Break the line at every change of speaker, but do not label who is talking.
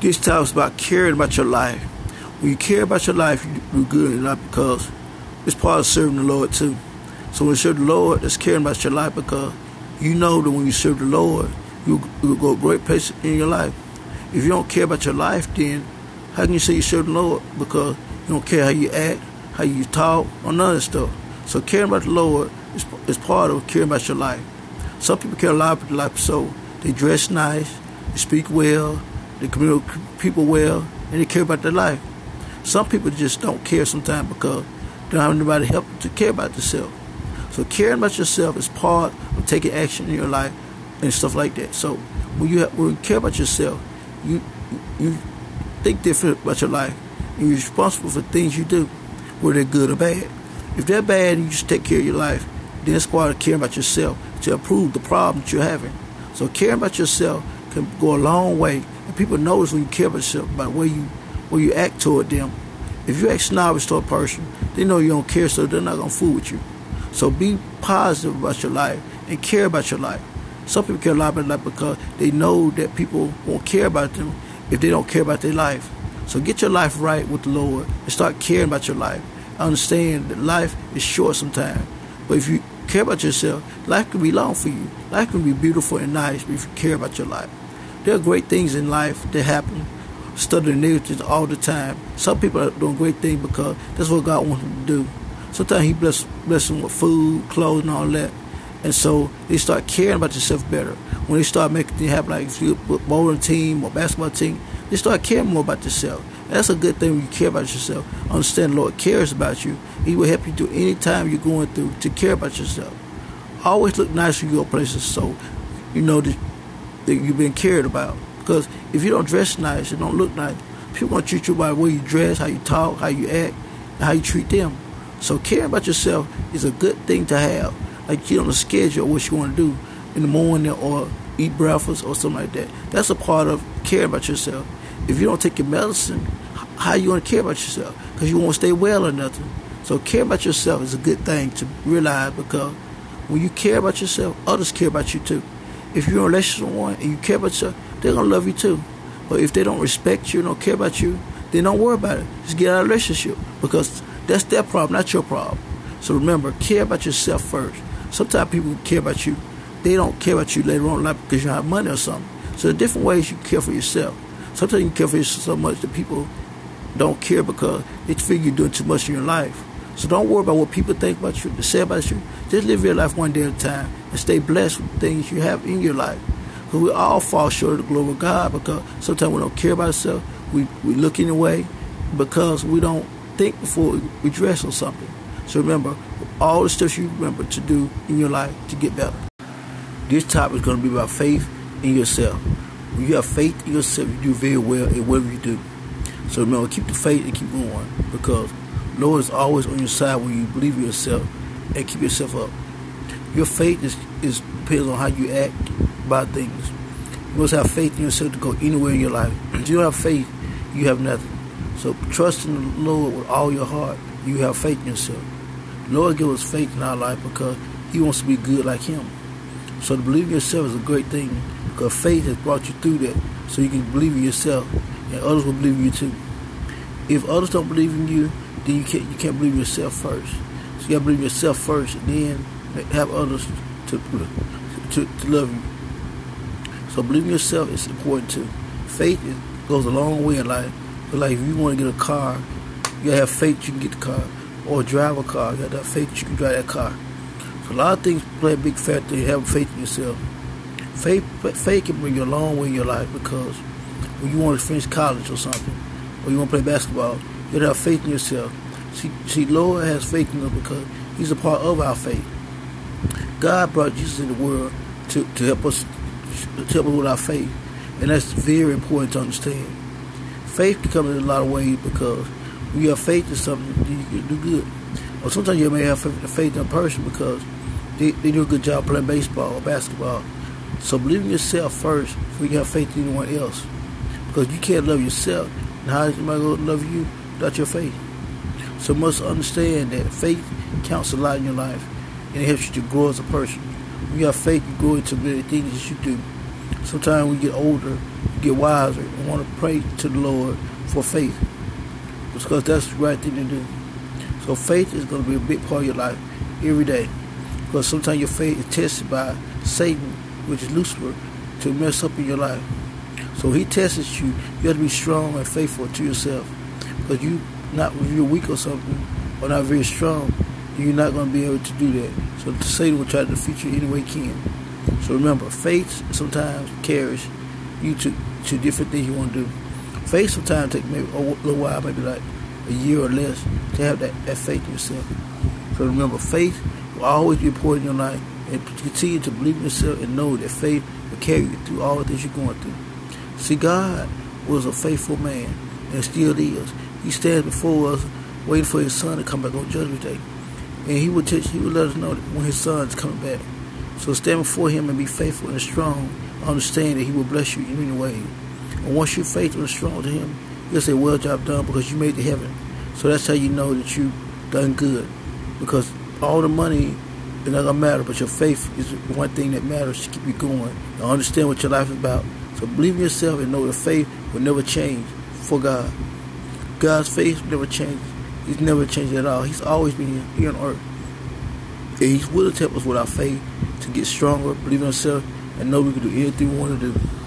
This talks about caring about your life. When you care about your life, you do good in life because it's part of serving the Lord too. So when you serve the Lord, that's caring about your life because you know that when you serve the Lord, you will go a great place in your life. If you don't care about your life, then how can you say you serve the Lord? Because you don't care how you act, how you talk, or none of that stuff. So caring about the Lord is, is part of caring about your life. Some people care a lot about their life, so they dress nice, they speak well, they communicate people well, and they care about their life. Some people just don't care sometimes because they don't have anybody to help to care about themselves. So caring about yourself is part of taking action in your life and stuff like that. So when you, have, when you care about yourself, you you think different about your life. And you're responsible for things you do, whether they're good or bad. If they're bad, you just take care of your life. Then it's part of caring about yourself to improve the problem that you're having. So caring about yourself can go a long way. People notice when you care about yourself, about where you where you act toward them. If you act snobbish to a person, they know you don't care, so they're not gonna fool with you. So be positive about your life and care about your life. Some people care a lot about life because they know that people won't care about them if they don't care about their life. So get your life right with the Lord and start caring about your life. Understand that life is short sometimes. But if you care about yourself, life can be long for you. Life can be beautiful and nice if you care about your life. There are great things in life that happen. Studying negatives all the time. Some people are doing great things because that's what God wants them to do. Sometimes He bless bless them with food, clothes, and all that. And so they start caring about themselves better. When they start making things happen, like if you bowling team or basketball team, they start caring more about themselves. That's a good thing when you care about yourself. Understand the Lord cares about you. He will help you through any time you're going through to care about yourself. Always look nice when you go places so you know that, that you've been cared about. Because if you don't dress nice and don't look nice, people going to treat you by the way you dress, how you talk, how you act, and how you treat them. So caring about yourself is a good thing to have like get on a schedule what you want to do in the morning or eat breakfast or something like that. That's a part of caring about yourself. If you don't take your medicine, how you going to care about yourself? Because you won't stay well or nothing. So care about yourself is a good thing to realize because when you care about yourself, others care about you too. If you're in a relationship with one and you care about yourself, they're to love you too. But if they don't respect you don't care about you, then don't worry about it. Just get out of relationship because that's their problem, not your problem. So remember, care about yourself first. Sometimes people care about you. They don't care about you later on in life because you have money or something. So there different ways you care for yourself. Sometimes you care for yourself so much that people don't care because they figure you're doing too much in your life. So don't worry about what people think about you, say about you. Just live your life one day at a time stay blessed with things you have in your life. Because we all fall short of the glory of God because sometimes we don't care about ourselves. We, we look in the way because we don't think before we dress or something. So remember, all the stuff you remember to do in your life to get better. This topic is going to be about faith in yourself. When you have faith in yourself, you do very well in whatever you do. So remember, keep the faith and keep going because Lord is always on your side when you believe in yourself and keep yourself up. Your faith is, is depends on how you act about things. You must have faith in yourself to go anywhere in your life. If you don't have faith, you have nothing. So trust in the Lord with all your heart. You have faith in yourself. The Lord give us faith in our life because He wants to be good like Him. So to believe in yourself is a great thing because faith has brought you through that so you can believe in yourself and others will believe in you too. If others don't believe in you, then you can't you can't believe in yourself first. So you gotta believe in yourself first and then have others to to, to love you. So believing in yourself is important too. Faith is, goes a long way in life. But like if you want to get a car, you gotta have faith you can get the car or drive a car. You got that faith you can drive that car. So a lot of things play a big factor in having faith in yourself. Faith, faith can bring you a long way in your life because when you want to finish college or something, or you want to play basketball, you gotta have faith in yourself. See, see, Lord has faith in us because He's a part of our faith. God brought Jesus in the world to, to help us to help us with our faith, and that's very important to understand. Faith can come in a lot of ways because when you have faith in something, you can do good. Or sometimes you may have faith in a person because they, they do a good job playing baseball or basketball. So believe in yourself first before you have faith in anyone else. Because you can't love yourself. And how is anybody going to love you without your faith? So you must understand that faith counts a lot in your life and it helps you to grow as a person. When you have faith, you grow into many things that you do. Sometimes you get older, get wiser and want to pray to the Lord for faith. Because that's the right thing to do. So faith is going to be a big part of your life every day. Because sometimes your faith is tested by Satan, which is Lucifer, to mess up in your life. So he tests you. You have to be strong and faithful to yourself. Because you not you're weak or something or not very strong, you're not going to be able to do that. So Satan will try to defeat you any way he can. So remember, faith sometimes carries you to, to different things you want to do. Faith sometimes takes maybe a little while, maybe like a year or less, to have that, that faith in yourself. So remember, faith will always be important in your life, and continue to believe in yourself and know that faith will carry you through all the things you're going through. See, God was a faithful man, and still is. He stands before us, waiting for His Son to come back on Judgment Day, and He will teach, He will let us know when His Son is coming back. So stand before Him and be faithful and strong. Understand that He will bless you in any way. And once you're faithful and strong to Him, He'll say, "Well job done," because you made it heaven. So that's how you know that you done good, because all the money not gonna matter, but your faith is one thing that matters to keep you going. And understand what your life is about. So believe in yourself and know that faith will never change for God. God's faith will never changes. He's never changed at all. He's always been here on earth. And He's willing to help us with our faith to get stronger, believe in ourselves, and know we can do anything we want to do.